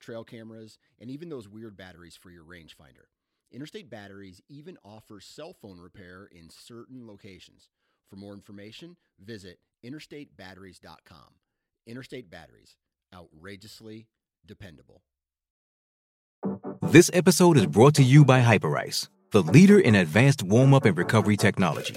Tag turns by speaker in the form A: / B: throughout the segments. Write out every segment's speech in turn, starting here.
A: trail cameras, and even those weird batteries for your rangefinder. Interstate Batteries even offers cell phone repair in certain locations. For more information, visit interstatebatteries.com. Interstate Batteries, outrageously dependable.
B: This episode is brought to you by Hyperice, the leader in advanced warm up and recovery technology.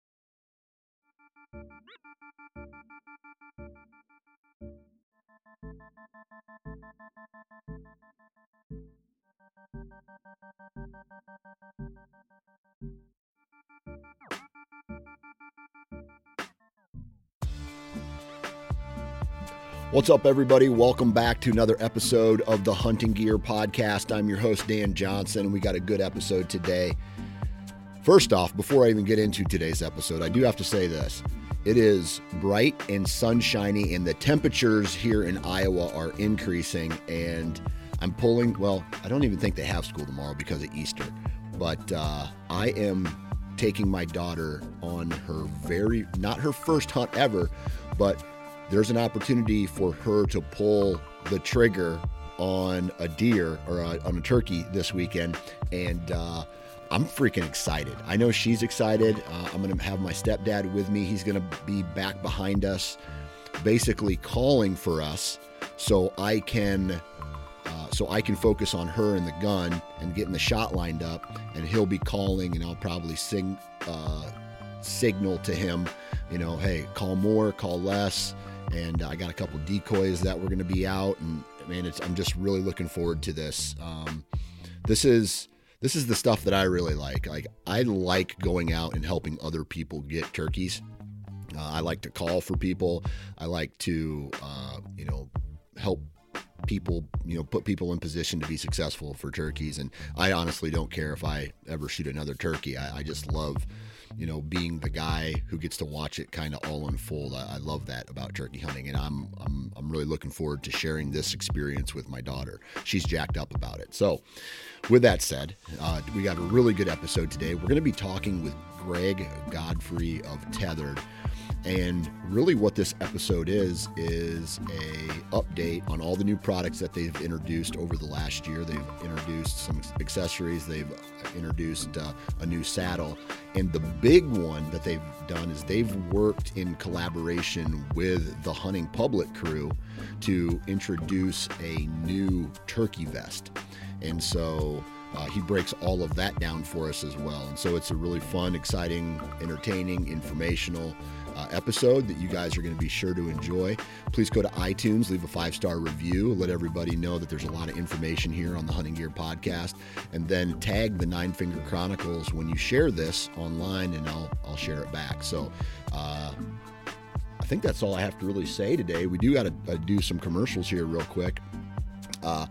A: What's up, everybody? Welcome back to another episode of the Hunting Gear Podcast. I'm your host, Dan Johnson, and we got a good episode today. First off, before I even get into today's episode, I do have to say this. It is bright and sunshiny, and the temperatures here in Iowa are increasing. And I'm pulling, well, I don't even think they have school tomorrow because of Easter, but uh, I am taking my daughter on her very, not her first hunt ever, but there's an opportunity for her to pull the trigger on a deer or a, on a turkey this weekend. And uh, I'm freaking excited. I know she's excited. Uh, I'm going to have my stepdad with me. He's going to be back behind us, basically calling for us so I can. Uh, so I can focus on her and the gun and getting the shot lined up, and he'll be calling, and I'll probably sing, uh, signal to him, you know, hey, call more, call less, and I got a couple decoys that were going to be out, and man, it's I'm just really looking forward to this. Um, this is this is the stuff that I really like. Like I like going out and helping other people get turkeys. Uh, I like to call for people. I like to uh, you know help people you know put people in position to be successful for turkeys and i honestly don't care if i ever shoot another turkey i, I just love you know, being the guy who gets to watch it kind of all unfold. I, I, love that about turkey hunting, and I'm I'm I'm really looking forward to sharing this experience with my daughter. She's jacked up about it. So, with that said, uh, we got a really good episode today. We're going to be talking with Greg Godfrey of Tethrd. And really, what this episode is is a update on all the new products that they've introduced over the last year. They've introduced some accessories. They've introduced uh, a new saddle, and the big one that they've done is they've worked in collaboration with the hunting public crew to introduce a new turkey vest. And so uh, he breaks all of that down for us as well. And so it's a really fun, exciting, entertaining, informational uh, episode that you guys are going to be sure to enjoy. Please go to iTunes, leave a five star review, let everybody know that there's a lot of information here on the Hunting Gear podcast, and then tag the Nine Finger Chronicles when you share this online, and I'll I'll share it back. So. Uh, I think that's all I have to really say today. We do got to uh, do some commercials here, real quick. Uh,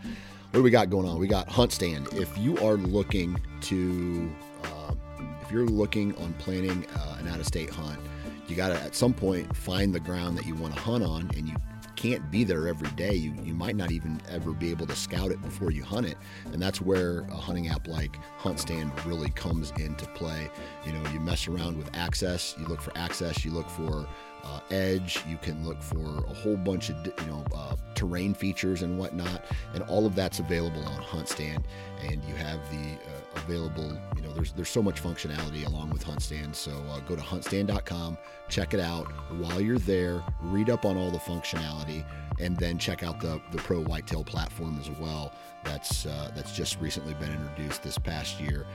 A: what do we got going on? We got HuntStand. If you are looking to, uh, if you're looking on planning uh, an out of state hunt, you got to at some point find the ground that you want to hunt on and you can't be there every day you, you might not even ever be able to scout it before you hunt it and that's where a hunting app like HuntStand really comes into play you know you mess around with access you look for access you look for uh, edge. You can look for a whole bunch of you know uh, terrain features and whatnot, and all of that's available on HuntStand. And you have the uh, available. You know, there's there's so much functionality along with HuntStand. So uh, go to huntstand.com, check it out. While you're there, read up on all the functionality, and then check out the the Pro Whitetail platform as well. That's uh, that's just recently been introduced this past year,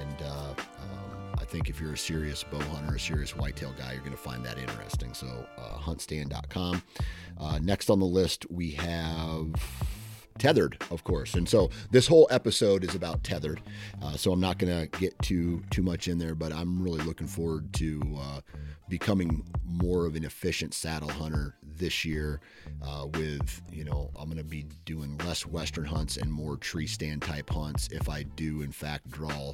A: and uh, I think if you're a serious bow hunter, a serious whitetail guy, you're going to find that interesting. So, uh, huntstand.com. Uh, next on the list, we have Tethrd of course and so this whole episode is about Tethrd uh, so i'm not going to get too too much in there but i'm really looking forward to uh, becoming more of an efficient saddle hunter this year uh, with you know i'm going to be doing less western hunts and more tree stand type hunts if i do in fact draw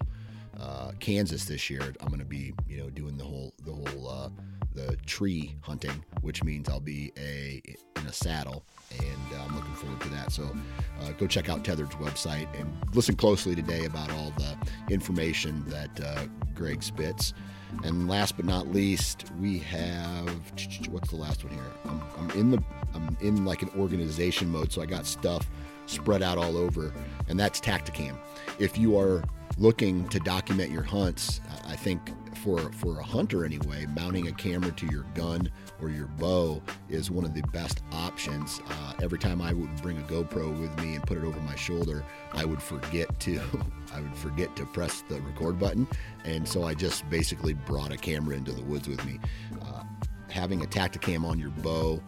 A: uh, Kansas this year, I'm going to be, you know, doing the whole the whole uh, the tree hunting, which means I'll be a in a saddle, and uh, I'm looking forward to that. So uh, go check out Tethrd's website and listen closely today about all the information that uh, Greg spits. And last but not least, we have what's the last one here? I'm, I'm in the I'm in like an organization mode, so I got stuff spread out all over, and that's Tactacam. If you are looking to document your hunts, I think for for a hunter anyway, mounting a camera to your gun or your bow is one of the best options. Uh, every time I would bring a GoPro with me and put it over my shoulder, I would forget to I would forget to press the record button, and so I just basically brought a camera into the woods with me. Uh, having a Tactacam on your bow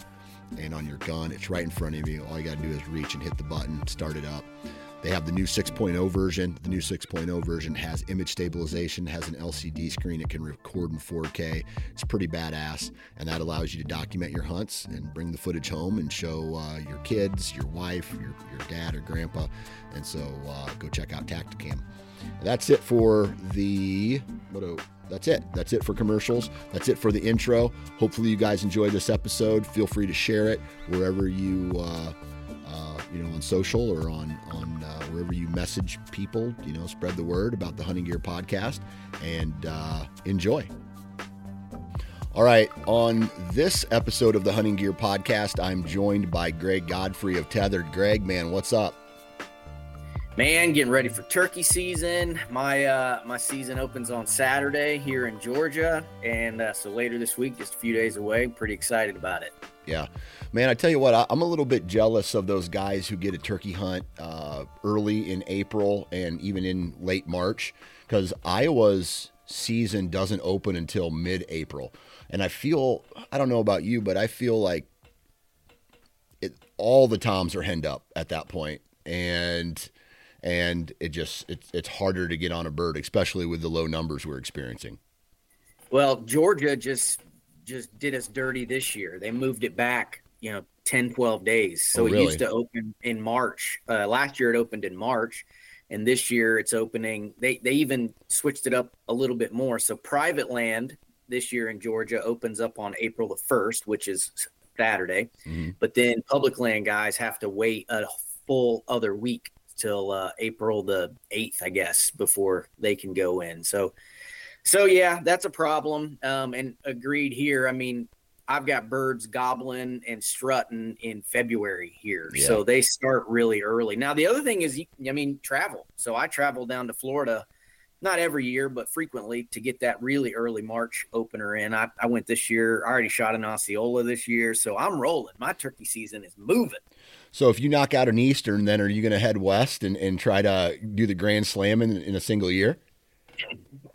A: and on your gun, it's right in front of you. All you got to do is reach and hit the button, start it up. They have the new 6.0 version. The new 6.0 version has image stabilization, has an LCD screen. It can record in 4K. It's pretty badass, and that allows you to document your hunts and bring the footage home and show uh, your kids, your wife, your, your dad or grandpa. And so uh, go check out Tactacam. That's it for the what? That's it. That's it for commercials. That's it for the intro. Hopefully, you guys enjoyed this episode. Feel free to share it wherever you. Uh, you know, on social or on on uh, wherever you message people. You know, spread the word about the Hunting Gear Podcast and uh, enjoy. All right, on this episode of the Hunting Gear Podcast, I'm joined by Greg Godfrey of Tethrd. Greg, man, what's up?
C: Man, getting ready for turkey season. My uh, my season opens on Saturday here in Georgia, and uh, so later this week, just a few days away. Pretty excited about it.
A: Yeah, man. I tell you what, I'm a little bit jealous of those guys who get a turkey hunt uh, early in April and even in late March, because Iowa's season doesn't open until mid-April, and I feel I don't know about you, but I feel like it, all the toms are henned up at that point, and and it just it's it's harder to get on a bird, especially with the low numbers we're experiencing.
C: Well, Georgia just just did us dirty this year. They moved it back, you know, 10, 12 days. So oh, really? it used to open in March. Uh, last year it opened in March, and this year it's opening. They they even switched it up a little bit more. So private land this year in Georgia opens up on April the first, which is Saturday. Mm-hmm. But then public land guys have to wait a full other week till uh, April the 8th, I guess, before they can go in. So, so yeah, that's a problem. Um, and agreed here. I mean, I've got birds gobbling and strutting in February here. Yeah. So they start really early. Now, the other thing is, I mean, travel. So I travel down to Florida, not every year, but frequently to get that really early March opener in. I, I went this year, I already shot an Osceola this year. So I'm rolling. My turkey season is moving.
A: So if you knock out an Eastern, then are you going to head west and, and try to do the Grand Slam in, in a single year?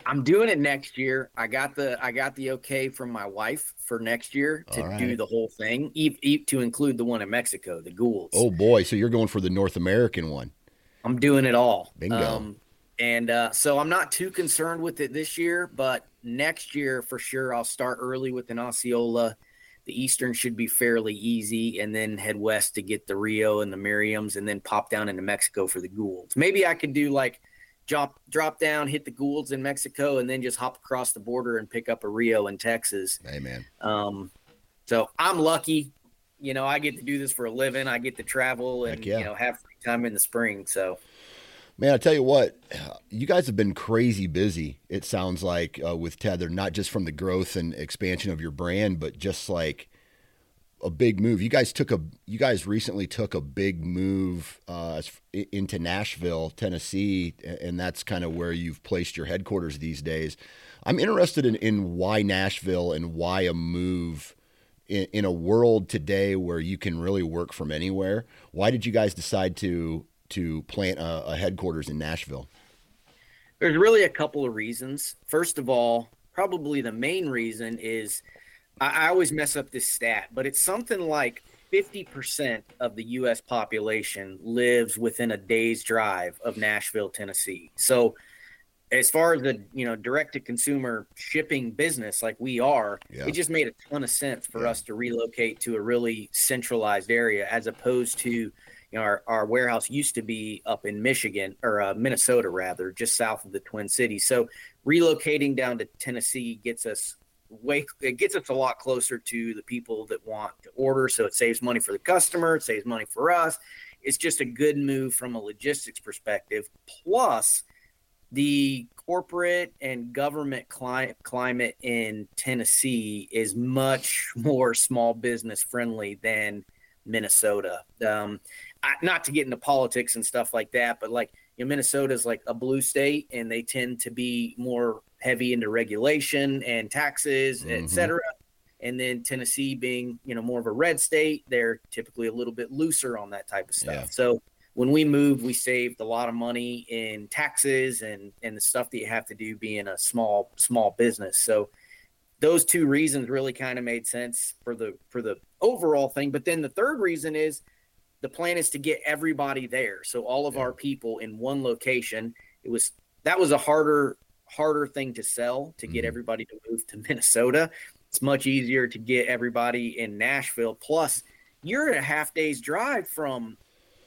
C: I'm doing it next year. I got the I got the okay from my wife for next year to right. do the whole thing, e- e- to include the one in Mexico, the Goulds.
A: Oh boy, so you're going for the North American one?
C: I'm doing it all.
A: Bingo. Um,
C: and uh, so I'm not too concerned with it this year, but next year for sure I'll start early with an Osceola the Eastern should be fairly easy, and then head west to get the Rio and the Merriams, and then pop down into Mexico for the Goulds. Maybe I could do like drop drop down, hit the Goulds in Mexico, and then just hop across the border and pick up a Rio in Texas.
A: Amen.
C: Um, so I'm lucky. You know, I get to do this for a living. I get to travel and yeah. you know have free time in the spring. So
A: Man, I tell you what, you guys have been crazy busy. It sounds like uh, with Tether, not just from the growth and expansion of your brand, but just like a big move. You guys took a, you guys recently took a big move uh, into Nashville, Tennessee, and that's kind of where you've placed your headquarters these days. I'm interested in, in why Nashville and why a move in, in a world today where you can really work from anywhere. Why did you guys decide to to plant a, a headquarters in Nashville?
C: There's really a couple of reasons. First of all, probably the main reason is I, I always mess up this stat, but it's something like 50% of the U.S. population lives within a day's drive of Nashville, Tennessee. So, as far as the you know direct to consumer shipping business like we are, yeah. it just made a ton of sense for yeah. us to relocate to a really centralized area as opposed to you know our, our warehouse used to be up in Michigan or uh, Minnesota rather, just south of the Twin Cities. So relocating down to Tennessee gets us way it gets us a lot closer to the people that want to order. So it saves money for the customer it saves money for us. It's just a good move from a logistics perspective. Plus the corporate and government cli- climate in Tennessee is much more small business friendly than Minnesota. Um, I, not to get into politics and stuff like that, but like you know, Minnesota is like a blue state, and they tend to be more heavy into regulation and taxes, mm-hmm. et cetera. And then Tennessee being, you know, more of a red state, they're typically a little bit looser on that type of stuff. Yeah. So when we moved, we saved a lot of money in taxes and and the stuff that you have to do being a small small business. So those two reasons really kind of made sense for the for the overall thing. But then the third reason is the plan is to get everybody there. So all of yeah. our people in one location. It was that was a harder harder thing to sell to get mm-hmm. everybody to move to Minnesota. It's much easier to get everybody in Nashville. Plus, you're a half day's drive from,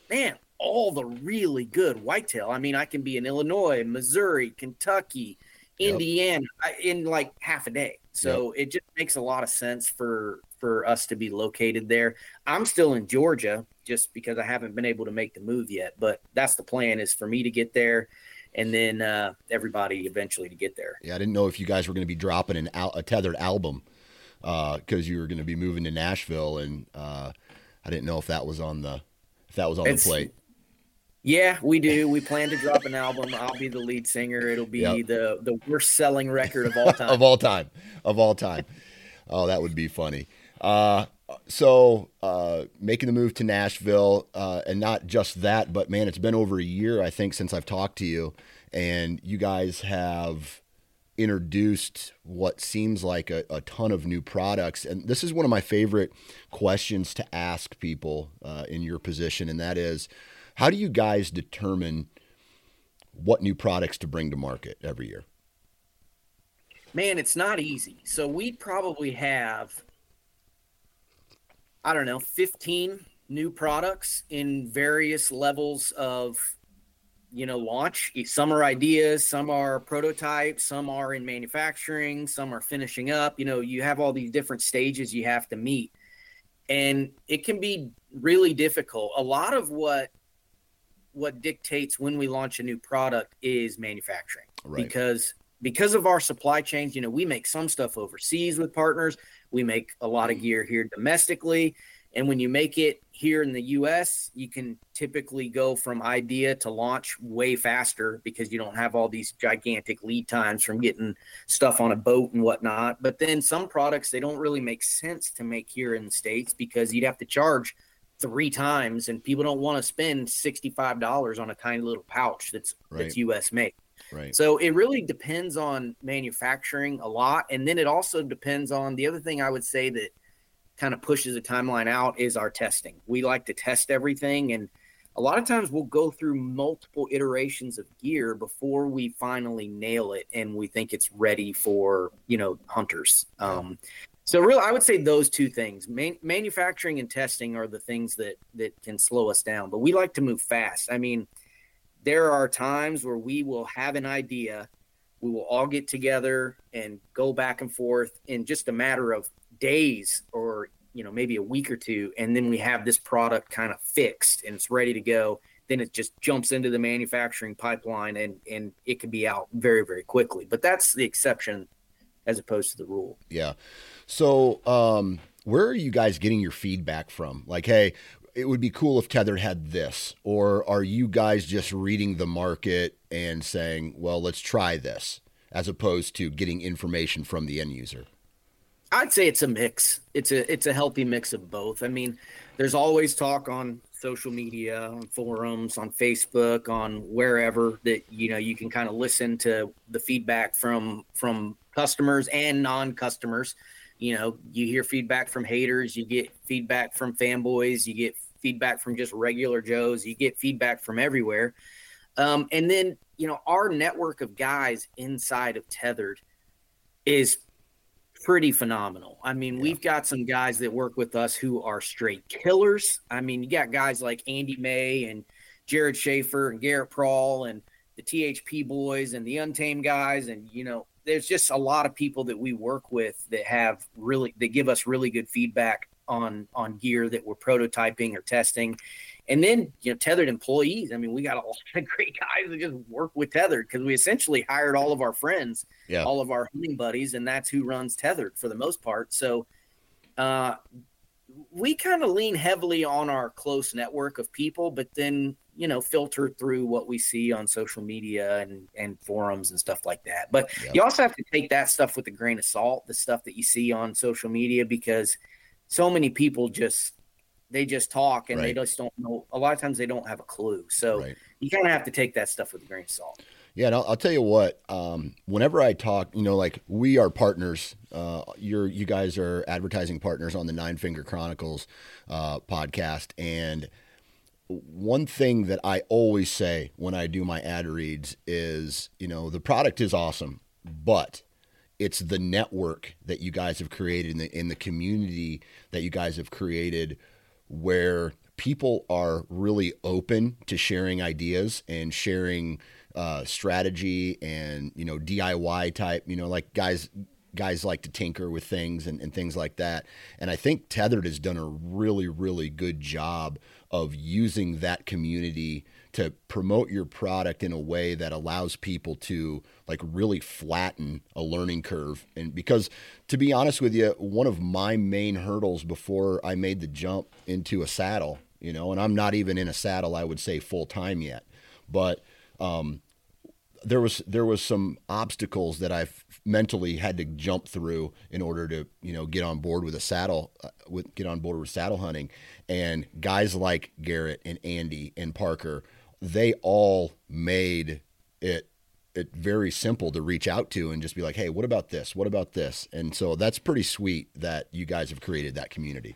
C: man, all the really good whitetail. I mean, I can be in Illinois, Missouri, Kentucky, yep. Indiana in like half a day. So yep. it just makes a lot of sense for for us to be located there. I'm still in Georgia just because I haven't been able to make the move yet, but that's the plan is for me to get there and then uh, everybody eventually to get there.
A: Yeah, I didn't know if you guys were going to be dropping an al- a Tethrd album because uh, you were going to be moving to Nashville, and uh, I didn't know if that was on the if that was on it's, the plate.
C: Yeah, we do. We plan to drop an album. I'll be the lead singer. It'll be yep. the the worst selling record of all time.
A: of all time. Of all time. Oh, that would be funny. Uh, so uh, making the move to Nashville, uh, and not just that, but man, it's been over a year I think since I've talked to you, and you guys have introduced what seems like a, a ton of new products. And this is one of my favorite questions to ask people uh, in your position, and that is, how do you guys determine what new products to bring to market every year?
C: Man, it's not easy. So we probably have I don't know, 15 new products in various levels of you know launch. Some are ideas some are prototypes some are in manufacturing some are finishing up. You know you have all these different stages you have to meet. And it can be really difficult. A lot of what what dictates when we launch a new product is manufacturing. Right. because because of our supply chains you know we make some stuff overseas with partners we make a lot of mm. gear here domestically. And when you make it here in the US, you can typically go from idea to launch way faster because you don't have all these gigantic lead times from getting stuff on a boat and whatnot. But then some products, they don't really make sense to make here in the States because you'd have to charge three times and people don't want to spend $65 on a tiny little pouch that's right. that's US made.
A: Right.
C: So it really depends on manufacturing a lot. And then it also depends on the other thing I would say that kind of pushes the timeline out is our testing. We like to test everything. And a lot of times we'll go through multiple iterations of gear before we finally nail it and we think it's ready for, you know, hunters. Um, so really, I would say those two things: Man- manufacturing and testing are the things that that can slow us down. But we like to move fast. I mean, there are times where we will have an idea we will all get together and go back and forth in just a matter of days or you know maybe a week or two and then we have this product kind of fixed and it's ready to go. Then it just jumps into the manufacturing pipeline and and it can be out very very quickly. But that's the exception as opposed to the rule.
A: Yeah. So um where are you guys getting your feedback from? Like hey it would be cool if Tether had this? Or are you guys just reading the market and saying, well, let's try this, as opposed to getting information from the end user?
C: I'd say it's a mix. It's a it's a healthy mix of both. I mean, there's always talk on social media, on forums, on Facebook, on wherever that you know you can kind of listen to the feedback from from customers and non-customers. You know, you hear feedback from haters, you get feedback from fanboys, you get feedback from just regular Joes, you get feedback from everywhere. Um, and then, you know, our network of guys inside of Tethrd is pretty phenomenal. I mean, yeah. we've got some guys that work with us who are straight killers. I mean, you got guys like Andy May and Jared Schaefer and Garrett Prawl and the THP boys and the Untamed guys. And, you know, there's just a lot of people that we work with that have really, that give us really good feedback on, on gear that we're prototyping or testing. And then, you know, Tethrd employees. I mean, we got a lot of great guys that just work with Tethrd because we essentially hired all of our friends, yeah. all of our hunting buddies, and that's who runs Tethrd for the most part. So, uh, we kind of lean heavily on our close network of people, but then you know filter through what we see on social media and and forums and stuff like that. But yep. you also have to take that stuff with a grain of salt, the stuff that you see on social media, because so many people just they just talk and right. they just don't know. A lot of times they don't have a clue. So right. you kind of have to take that stuff with a grain of salt.
A: Yeah, and I'll, I'll tell you what. Um, whenever I talk, you know, like we are partners. Uh, you're you guys are advertising partners on the Nine Finger Chronicles uh, podcast, and one thing that I always say when I do my ad reads is, you know, the product is awesome, but it's the network that you guys have created in the in the community that you guys have created where people are really open to sharing ideas and sharing uh, strategy and you know DIY type you know like guys guys like to tinker with things and, and things like that. And I think Tethrd has done a really really good job of using that community to promote your product in a way that allows people to like really flatten a learning curve. And because to be honest with you one of my main hurdles before I made the jump into a saddle you know and I'm not even in a saddle I would say full time yet but um, there was there was some obstacles that I've mentally had to jump through in order to you know get on board with a saddle uh, with get on board with saddle hunting. And guys like Garrett and Andy and Parker they all made it it very simple to reach out to and just be like, hey, what about this? What about this? And so that's pretty sweet that you guys have created that community.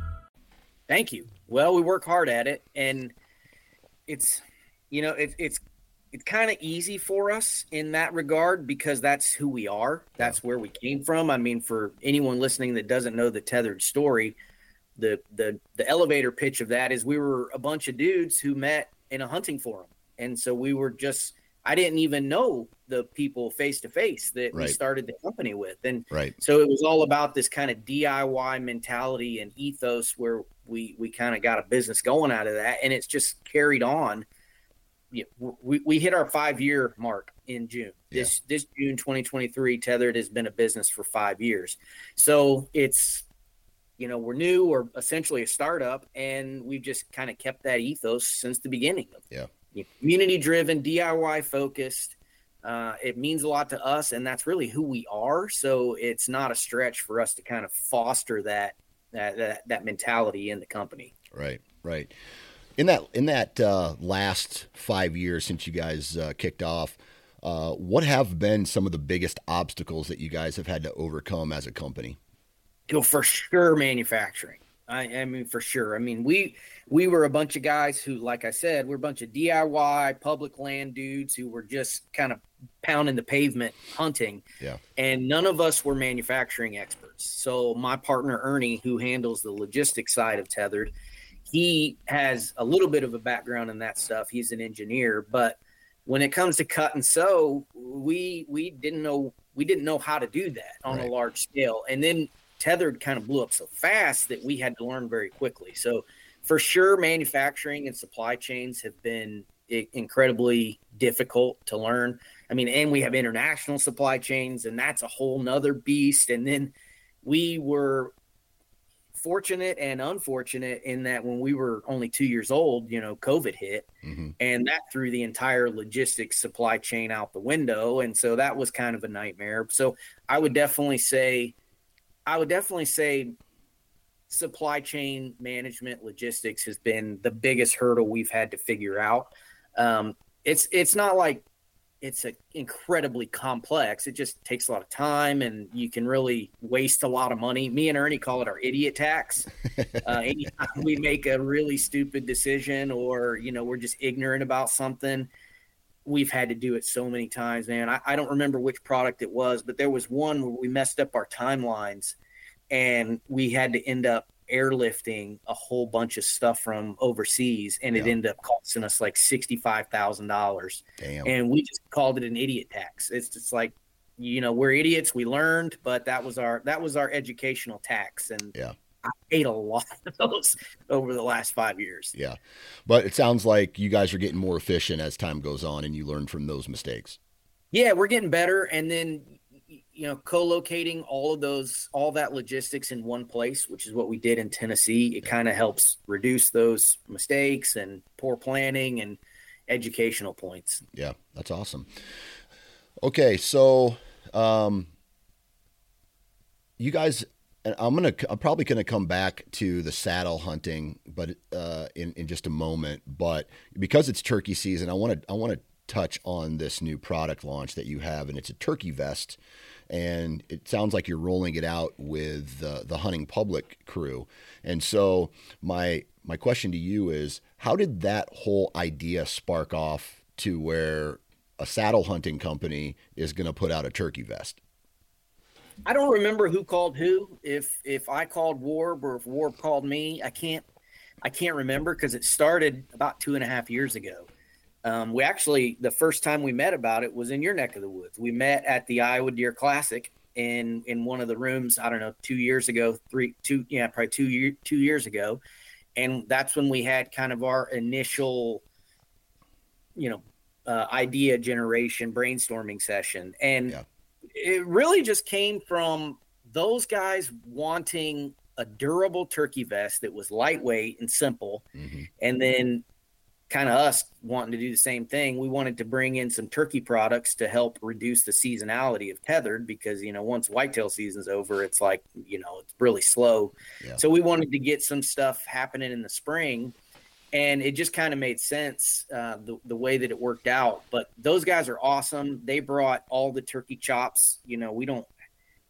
C: Thank you. Well, we work hard at it, and it's you know it, it's it's kind of easy for us in that regard because that's who we are. That's where we came from. I mean, for anyone listening that doesn't know the Tethrd story, the the the elevator pitch of that is we were a bunch of dudes who met in a hunting forum, and so we were just I didn't even know the people face to face that right. we started the company with. And
A: right.
C: so it was all about this kind of DIY mentality and ethos where we we kind of got a business going out of that and it's just carried on. we, we hit our five year mark in June. Yeah. This this June 2023, Tethrd has been a business for five years. So it's you know, we're new, we're essentially a startup, and we've just kind of kept that ethos since the beginning.
A: Yeah
C: community driven, DIY focused. Uh, it means a lot to us, and that's really who we are. So it's not a stretch for us to kind of foster that that that, that mentality in the company.
A: Right, right. In that in that uh, last five years since you guys uh, kicked off, uh, what have been some of the biggest obstacles that you guys have had to overcome as a company?
C: You know, for sure, manufacturing. I, I, mean, for sure. I mean, we we were a bunch of guys who, like I said, we're a bunch of DIY public land dudes who were just kind of pounding the pavement hunting.
A: Yeah.
C: And none of us were manufacturing experts. So my partner Ernie, who handles the logistics side of Tethrd, he has a little bit of a background in that stuff. He's an engineer, but when it comes to cut and sew, we we didn't know we didn't know how to do that on right. a large scale. And then Tethrd kind of blew up so fast that we had to learn very quickly. So for sure, manufacturing and supply chains have been incredibly difficult to learn. I mean, and we have international supply chains, and that's a whole nother beast. And then we were fortunate and unfortunate in that when we were only two years old, you know, COVID hit mm-hmm. and that threw the entire logistics supply chain out the window. And so that was kind of a nightmare. So I would definitely say, I would definitely say supply chain management logistics has been the biggest hurdle we've had to figure out. Um, it's, it's not like it's a, incredibly complex. It just takes a lot of time, and you can really waste a lot of money. Me and Ernie call it our idiot tax. Uh, anytime we make a really stupid decision, or you know, we're just ignorant about something, we've had to do it so many times, man. I, I don't remember which product it was, but there was one where we messed up our timelines, and we had to end up airlifting a whole bunch of stuff from overseas, and yeah. it ended up costing us like sixty five thousand dollars. Damn! And we just called it an idiot tax. It's just like, you know, we're idiots. We learned, but that was our that was our educational tax, and
A: yeah.
C: I paid a lot of those over the last five years.
A: Yeah. But it sounds like you guys are getting more efficient as time goes on and you learn from those mistakes.
C: Yeah, we're getting better. And then you know co-locating all of those all that logistics in one place which is what we did in tennessee it kind of helps reduce those mistakes and poor planning and educational points.
A: Yeah that's awesome. Okay so um you guys and i'm gonna i'm probably gonna come back to the saddle hunting but uh in in just a moment but because it's turkey season i want to i want to touch on this new product launch that you have and it's a turkey vest and it sounds like you're rolling it out with uh, the hunting public crew. And so my my question to you is, how did that whole idea spark off to where a saddle hunting company is going to put out a turkey vest?
C: I don't remember who called who. If if I called Warb or if Warb called me, I can't I can't remember because it started about two and a half years ago. Um, we actually, the first time we met about it was in your neck of the woods. We met at the Iowa Deer Classic in in one of the rooms. I don't know, two years ago, three, two, yeah, probably two year, two years ago, and that's when we had kind of our initial, you know, uh, idea generation brainstorming session, and yeah. it really just came from those guys wanting a durable turkey vest that was lightweight and simple, mm-hmm. and then kind of us wanting to do the same thing. We wanted to bring in some turkey products to help reduce the seasonality of Tethrd because, you know, once whitetail season's over, it's like, you know, it's really slow. Yeah. So we wanted to get some stuff happening in the spring and it just kind of made sense uh, the, the way that it worked out. But those guys are awesome. They brought all the turkey chops. You know, we don't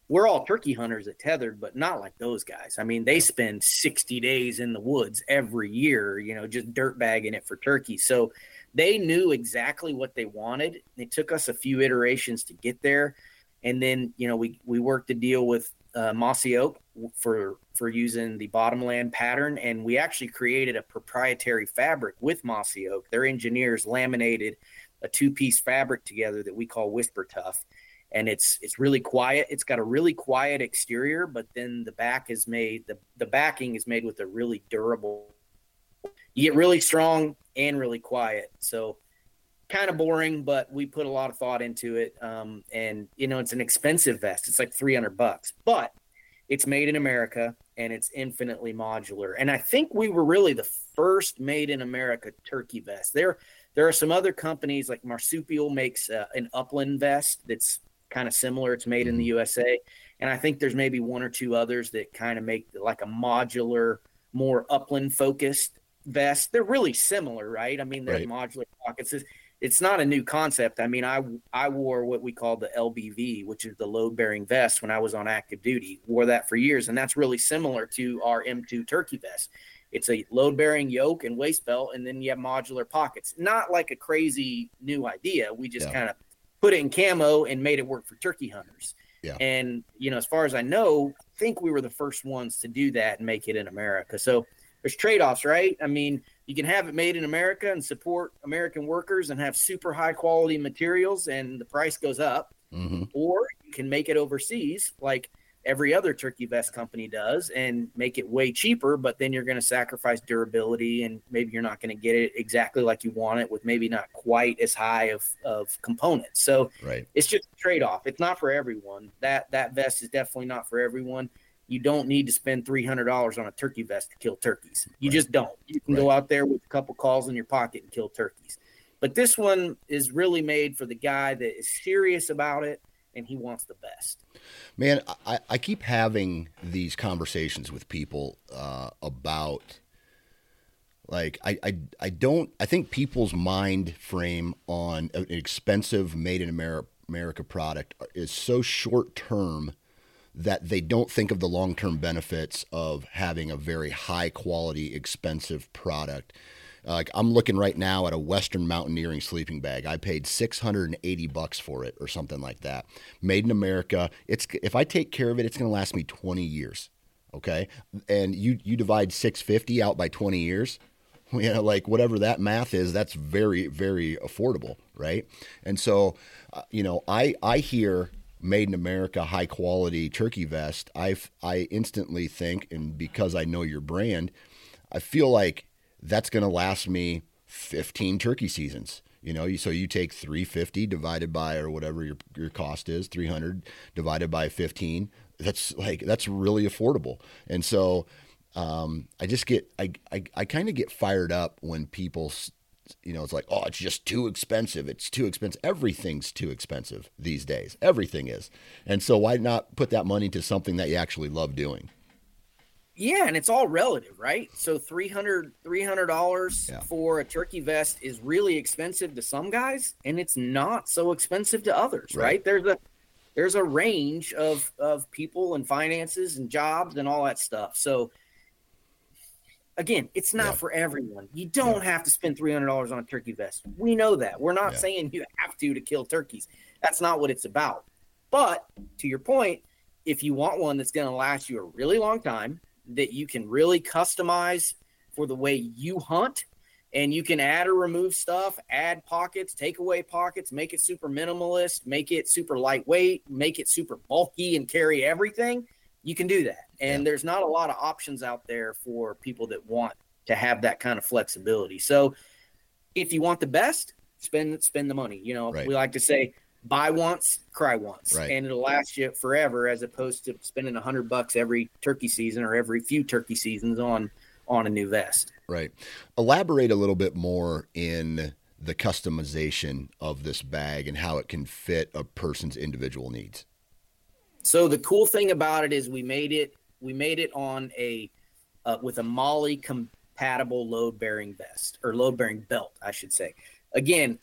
C: we're all turkey hunters at Tethrd, but not like those guys. I mean, they spend 60 days in the woods every year, you know, just dirt bagging it for turkey. So they knew exactly what they wanted. It took us a few iterations to get there. And then, you know, we, we worked a deal with uh, Mossy Oak for for using the bottomland pattern, and we actually created a proprietary fabric with Mossy Oak. Their engineers laminated a two piece fabric together that we call Whisper Tough, and it's it's really quiet. It's got a really quiet exterior, but then the back is made the the backing is made with a really durable. You get really strong and really quiet. So kind of boring, but we put a lot of thought into it. Um, and you know, it's an expensive vest. It's like 300 bucks, but it's made in America and it's infinitely modular. And I think we were really the first made in America turkey vest. There, there are some other companies like Marsupial makes uh, an upland vest that's kind of similar. It's made in the mm-hmm. USA, and I think there's maybe one or two others that kind of make like a modular, more upland focused vest. They're really similar, right? I mean, they're right. modular pockets. It's, it's not a new concept. I mean, I I wore what we call the LBV, which is the load bearing vest when I was on active duty. Wore that for years, and that's really similar to our M2 turkey vest. It's a load bearing yoke and waist belt, and then you have modular pockets. Not like a crazy new idea. We just yeah. kind of put it in camo and made it work for turkey hunters. Yeah. And you know, as far as I know, I think we were the first ones to do that and make it in America. So there's trade-offs, right? I mean, you can have it made in America and support American workers and have super high quality materials and the price goes up. Mm-hmm. Or you can make it overseas. Like every other turkey vest company does and make it way cheaper, but then you're going to sacrifice durability and maybe you're not going to get it exactly like you want it with maybe not quite as high of, of components. So
A: right.
C: it's just a trade off. It's not for everyone. That that vest is definitely not for everyone. You don't need to spend three hundred dollars on a turkey vest to kill turkeys. You right. just don't. You can right. go out there with a couple calls in your pocket and kill turkeys. But this one is really made for the guy that is serious about it and he wants the best.
A: Man, I, I keep having these conversations with people uh, about like I, I I don't I think people's mind frame on an expensive made in America America product is so short term that they don't think of the long term benefits of having a very high quality expensive product like I'm looking right now at a Western Mountaineering sleeping bag. I paid 680 bucks for it or something like that. Made in America. It's if I take care of it, it's going to last me 20 years. Okay? And you you divide 650 out by 20 years, you know, like whatever that math is, that's very very affordable, right? And so, uh, you know, I I hear made in America high quality turkey vest, I I instantly think and because I know your brand, I feel like that's going to last me 15 turkey seasons. You know, so you take 350 divided by or whatever your your cost is, 300 divided by 15. That's like that's really affordable. And so um, I just get I I, I kind of get fired up when people you know it's like oh it's just too expensive it's too expensive everything's too expensive these days everything is and so why not put that money to something that you actually love doing
C: yeah, and it's all relative, right? So 300 dollars yeah. for a turkey vest is really expensive to some guys, and it's not so expensive to others, right? right? There's a there's a range of of people and finances and jobs and all that stuff. So again, it's not yeah. for everyone. You don't yeah. have to spend three hundred dollars on a turkey vest. We know that. We're not saying you have to to kill turkeys. That's not what it's about. But to your point, if you want one that's going to last you a really long time that you can really customize for the way you hunt and you can add or remove stuff, add pockets, take away pockets, make it super minimalist, make it super lightweight, make it super bulky and carry everything. You can do that. And yeah. there's not a lot of options out there for people that want to have that kind of flexibility. So if you want the best, spend spend the money. You know, right. we like to say buy once, cry once, right. and it'll last you forever, as opposed to spending a hundred bucks every turkey season or every few turkey seasons on on a new vest.
A: Right. Elaborate a little bit more in the customization of this bag and how it can fit a person's individual needs.
C: So the cool thing about it is we made it we made it on a uh, with a MOLLE compatible load bearing vest or load bearing belt, I should say. Again,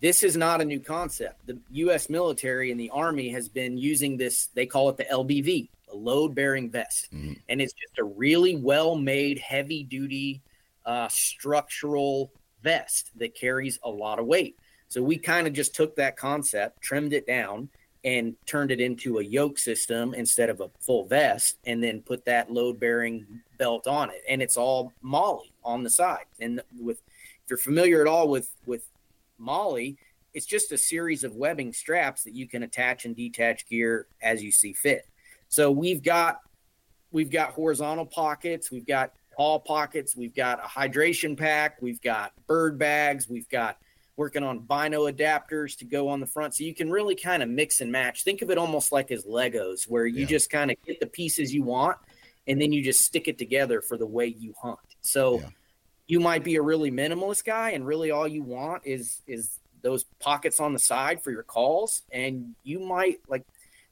C: this is not a new concept. The U.S. military and the Army has been using this. They call it the LBV, a load bearing vest. Mm-hmm. And it's just a really well made, heavy duty uh, structural vest that carries a lot of weight. So we kind of just took that concept, trimmed it down, and turned it into a yoke system instead of a full vest, and then put that load bearing belt on it. And it's all MOLLE on the side. And with, if you're familiar at all with, with MOLLE, it's just a series of webbing straps that you can attach and detach gear as you see fit. So we've got we've got horizontal pockets, we've got tall pockets, we've got a hydration pack, we've got bird bags, we've got working on bino adapters to go on the front. So you can really kind of mix and match. Think of it almost like as Legos, where you yeah. just kind of get the pieces you want and then you just stick it together for the way you hunt. So yeah you might be a really minimalist guy and really all you want is is those pockets on the side for your calls and you might like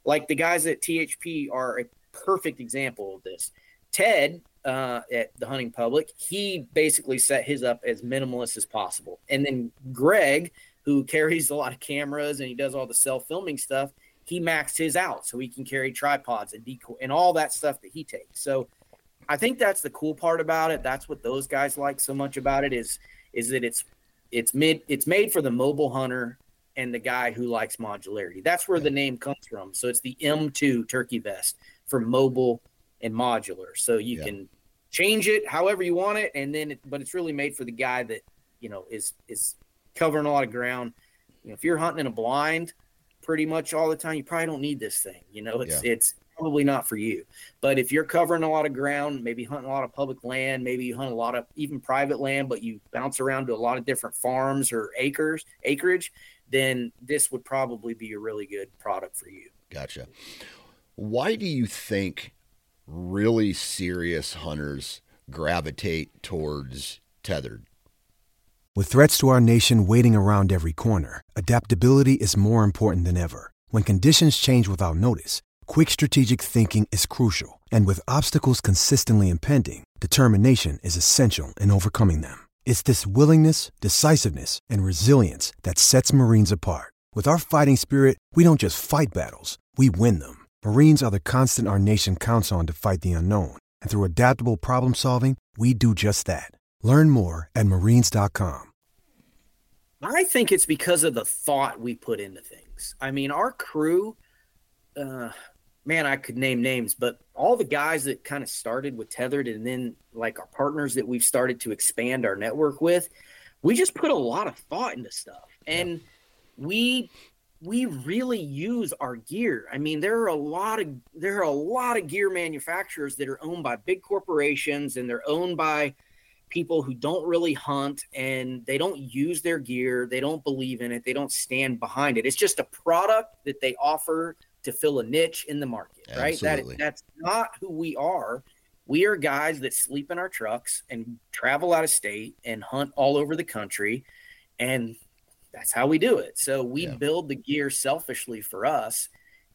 C: like the guys at THP are a perfect example of this. Ted uh, at the hunting public, he basically set his up as minimalist as possible. And then Greg, who carries a lot of cameras and he does all the self filming stuff, he maxed his out so he can carry tripods and decoy and all that stuff that he takes. So I think that's the cool part about it. That's what those guys like so much about it is is that it's it's mid it's made for the mobile hunter and the guy who likes modularity. That's where the name comes from. So it's the M2 turkey vest for mobile and modular. So you yeah. can change it however you want it and then it, but it's really made for the guy that, you know, is is covering a lot of ground. You know, if you're hunting in a blind pretty much all the time, you probably don't need this thing. You know, it's yeah. it's probably not for you. But if you're covering a lot of ground, maybe hunting a lot of public land, maybe you hunt a lot of even private land, but you bounce around to a lot of different farms or acres, acreage, then this would probably be a really good product for you.
A: Gotcha. Why do you think really serious hunters gravitate towards Tethrd?
D: With threats to our nation waiting around every corner, adaptability is more important than ever. When conditions change without notice, quick strategic thinking is crucial. And with obstacles consistently impending, determination is essential in overcoming them. It's this willingness, decisiveness, and resilience that sets Marines apart. With our fighting spirit, we don't just fight battles, we win them. Marines are the constant our nation counts on to fight the unknown. And through adaptable problem solving, we do just that. Learn more at marines.com.
C: I think it's because of the thought we put into things. I mean, our crew, uh, man, I could name names, but all the guys that kind of started with Tethrd and then like our partners that we've started to expand our network with, we just put a lot of thought into stuff. And yeah. we we really use our gear. I mean, there are a lot of there are a lot of gear manufacturers that are owned by big corporations and they're owned by people who don't really hunt and they don't use their gear, they don't believe in it, they don't stand behind it. It's just a product that they offer to fill a niche in the market, right? That that's not who we are. We are guys that sleep in our trucks and travel out of state and hunt all over the country and that's how we do it. So we yeah. build the gear selfishly for us.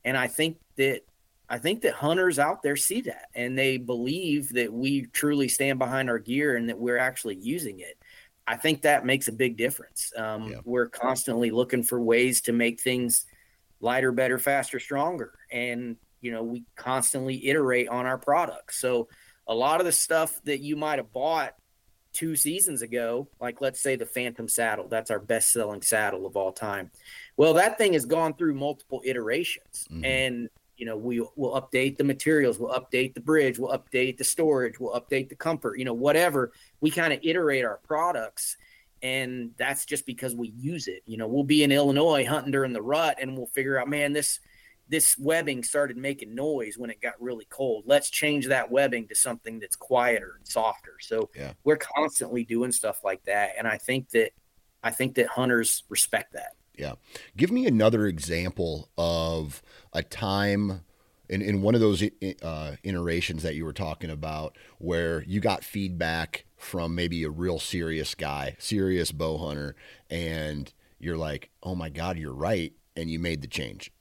C: And I think that I think that hunters out there see that and they believe that we truly stand behind our gear and that we're actually using it. I think that makes a big difference. Um, yeah. We're constantly looking for ways to make things lighter, better, faster, stronger. And, you know, we constantly iterate on our products. So a lot of the stuff that you might have bought two seasons ago, like let's say the Phantom saddle, that's our best selling saddle of all time. Well, that thing has gone through multiple iterations mm-hmm. and you know, we will update the materials, we'll update the bridge, we'll update the storage, we'll update the comfort, you know, whatever. We kind of iterate our products and that's just because we use it. You know, we'll be in Illinois hunting during the rut and we'll figure out, man, this this webbing started making noise when it got really cold. Let's change that webbing to something that's quieter and softer. So yeah. we're constantly doing stuff like that, and I think that I think that hunters respect that.
A: Yeah, give me another example of a time in, in one of those uh, iterations that you were talking about where you got feedback from maybe a real serious guy, serious bow hunter, and you're like, "Oh my God, you're right," and you made the change.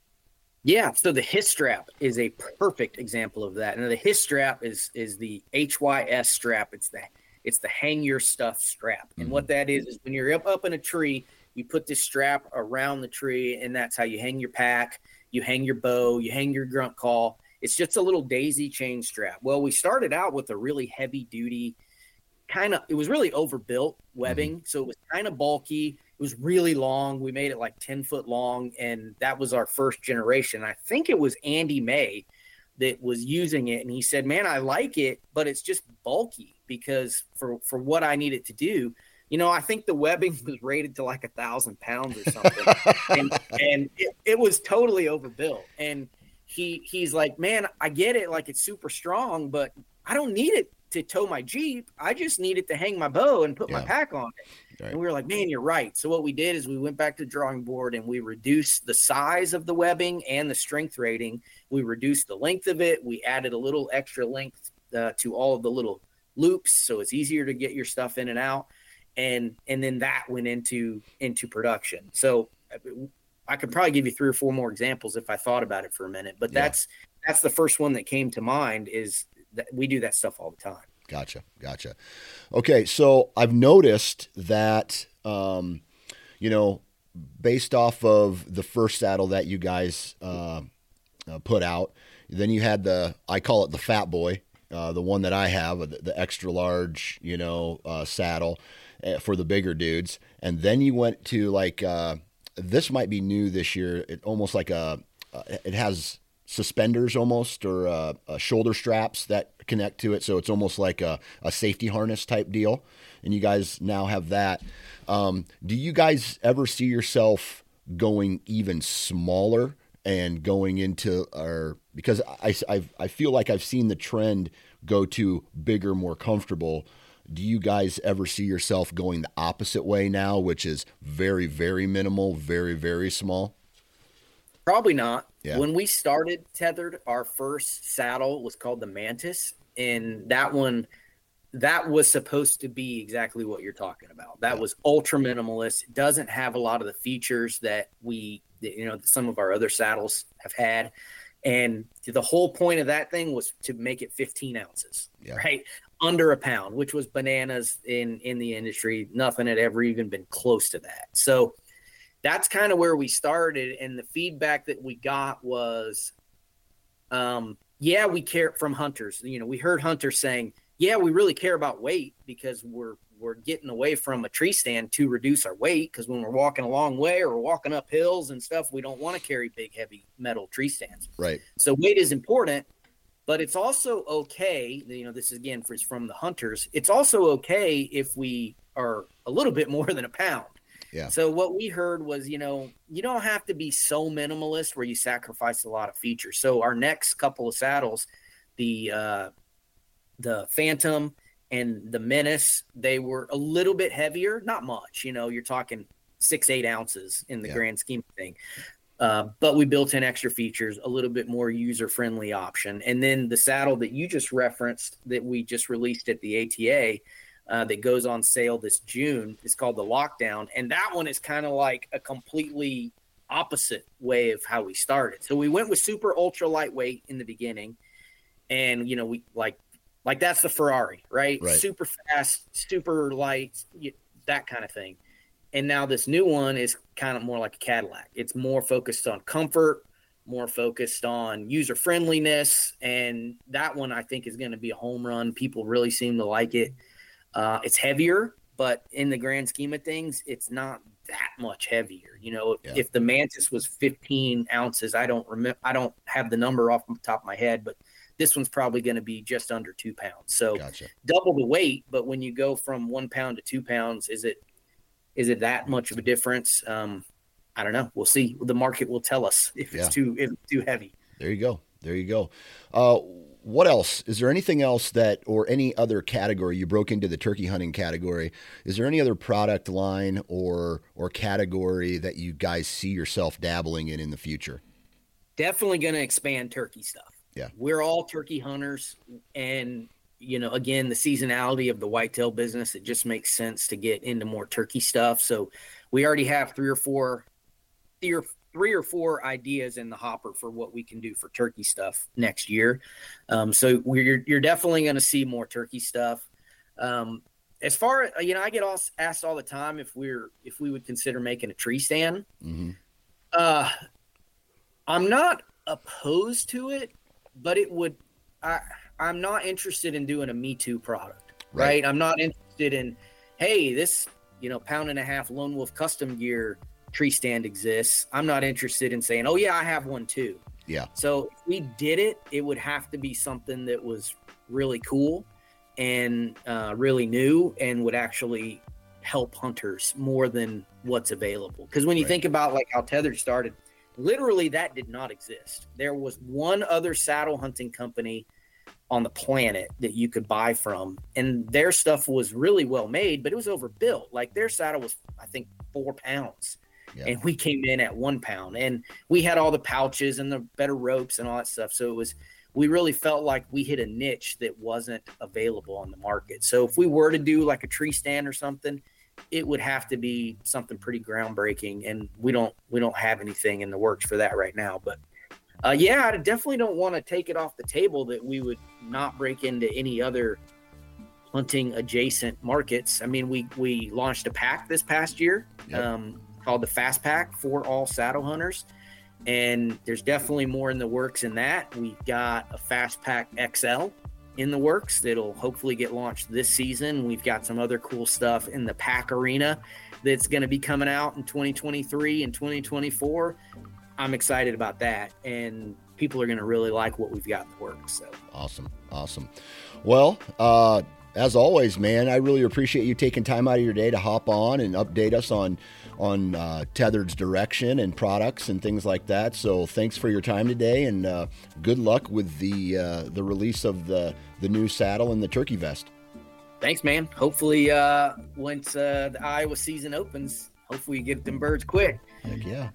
C: Yeah, so the HISS strap is a perfect example of that. And the HISS strap is is the HYS strap. It's the it's the hang your stuff strap. And mm-hmm. what that is is when you're up up in a tree, you put this strap around the tree, and that's how you hang your pack, you hang your bow, you hang your grunt call. It's just a little daisy chain strap. Well, we started out with a really heavy duty kind of it was really overbuilt webbing, mm-hmm. so it was kind of bulky it was really long. We made it like 10 foot long, and that was our first generation. I think it was Andy May that was using it, and he said, "Man, I like it, but it's just bulky because for for what I need it to do." You know, I think the webbing was rated to like a thousand pounds or something, and, and it, it was totally overbuilt. And he he's like, "Man, I get it, like it's super strong, but I don't need it to tow my Jeep. I just needed to hang my bow and put yeah. my pack on it. Right. And we were like, man, you're right. So what we did is we went back to the drawing board and we reduced the size of the webbing and the strength rating. We reduced the length of it. We added a little extra length uh, to all of the little loops, so it's easier to get your stuff in and out. And and then that went into into production. So I could probably give you three or four more examples if I thought about it for a minute. But yeah. that's that's the first one that came to mind. Is we do that stuff all the time.
A: Gotcha, gotcha. Okay, so I've noticed that, um, you know, based off of the first saddle that you guys uh, uh, put out, then you had the I call it the Fat Boy, uh, the one that I have, the, the extra large, you know, uh, saddle eh, for the bigger dudes, and then you went to like uh, this might be new this year. It almost like a uh, it has suspenders almost or uh, uh, shoulder straps that connect to it. So it's almost like a, a safety harness type deal. And you guys now have that. Um, do you guys ever see yourself going even smaller and going into our because I, I I feel like I've seen the trend go to bigger, more comfortable. Do you guys ever see yourself going the opposite way now, which is very, very minimal, very, very small?
C: Probably not. Yeah. When we started Tethrd, our first saddle was called the Mantis, and that one that was supposed to be exactly what you're talking about. That was ultra minimalist. It doesn't have a lot of the features that we, you know, some of our other saddles have had. And the whole point of that thing was to make it 15 ounces, yeah. right? Under a pound, which was bananas in in the industry. Nothing had ever even been close to that. So that's kind of where we started. And the feedback that we got was, um, yeah, we care from hunters. You know, we heard hunters saying, yeah, we really care about weight because we're we're getting away from a tree stand to reduce our weight because when we're walking a long way or walking up hills and stuff, we don't want to carry big, heavy metal tree stands.
A: Right.
C: So weight is important, but it's also okay. You know, this is again for, from the hunters. It's also okay if we are a little bit more than a pound.
A: Yeah.
C: So what we heard was, you know, you don't have to be so minimalist where you sacrifice a lot of features. So our next couple of saddles, the uh, the Phantom and the Menace, they were a little bit heavier, not much. You know, you're talking six, eight ounces in the yeah. grand scheme of thing. Uh, but we built in extra features, a little bit more user friendly option. And then the saddle that you just referenced that we just released at the ATA uh, that goes on sale this June is called the Lockdown. And that one is kind of like a completely opposite way of how we started. So we went with super ultra lightweight in the beginning. And, you know, we like like that's the Ferrari, right?
A: right.
C: Super fast, super light, that kind of thing. And now this new one is kind of more like a Cadillac. It's more focused on comfort, more focused on user friendliness, and that one I think is going to be a home run. People really seem to like it. Uh, it's heavier, but in the grand scheme of things, it's not that much heavier. You know, yeah. if the Mantis was 15 ounces, I don't remember, I don't have the number off the top of my head, but this one's probably going to be just under two pounds. So
A: gotcha.
C: double the weight, but when you go from one pound to two pounds, is it is it that much of a difference? Um, I don't know. We'll see. The market will tell us if yeah. it's too if it's too heavy.
A: There you go. There you go. Uh, what else? Is there anything else that, or any other category you broke into the turkey hunting category? Is there any other product line or or category that you guys see yourself dabbling in in the future?
C: Definitely going to expand turkey stuff.
A: Yeah.
C: We're all turkey hunters and you know, again, the seasonality of the whitetail business, it just makes sense to get into more turkey stuff. So we already have three or four three or, three or four ideas in the hopper for what we can do for turkey stuff next year. Um, so we're you're definitely going to see more turkey stuff. Um, as far as you know, I get asked all the time if we're if we would consider making a tree stand.
A: Mm-hmm.
C: Uh, I'm not opposed to it but it would I I'm not interested in doing a Me Too product, right? right? I'm not interested in, hey, this you know pound and a half lone wolf custom gear tree stand exists. I'm not interested in saying, oh yeah, I have one too.
A: Yeah.
C: So if we did it, it would have to be something that was really cool and uh, really new and would actually help hunters more than what's available. Because when you right. think about like how Tethrd started, Literally, that did not exist. There was one other saddle hunting company on the planet that you could buy from, and their stuff was really well made, but it was overbuilt. Like their saddle was, I think, four pounds. Yeah. And we came in at one pound, and we had all the pouches and the better ropes and all that stuff. So it was, we really felt like we hit a niche that wasn't available on the market. So if we were to do like a tree stand or something, it would have to be something pretty groundbreaking and we don't we don't have anything in the works for that right now but uh, yeah i definitely don't want to take it off the table that we would not break into any other hunting adjacent markets i mean we we launched a pack this past year yep. um, called the fast pack for all saddle hunters and there's definitely more in the works in that we've got a fast pack xl in the works that'll hopefully get launched this season. We've got some other cool stuff in the pack arena that's going to be coming out in 2023 and 2024. I'm excited about that. And people are going to really like what we've got in the works. So
A: awesome. Awesome. Well, uh, as always, man, I really appreciate you taking time out of your day to hop on and update us on on uh, Tethrd's direction and products and things like that. So thanks for your time today, and uh, good luck with the uh, the release of the the new saddle and the turkey vest.
C: Thanks, man. Hopefully, uh, once uh, the Iowa season opens, hopefully you get them birds quick.
A: Heck yeah.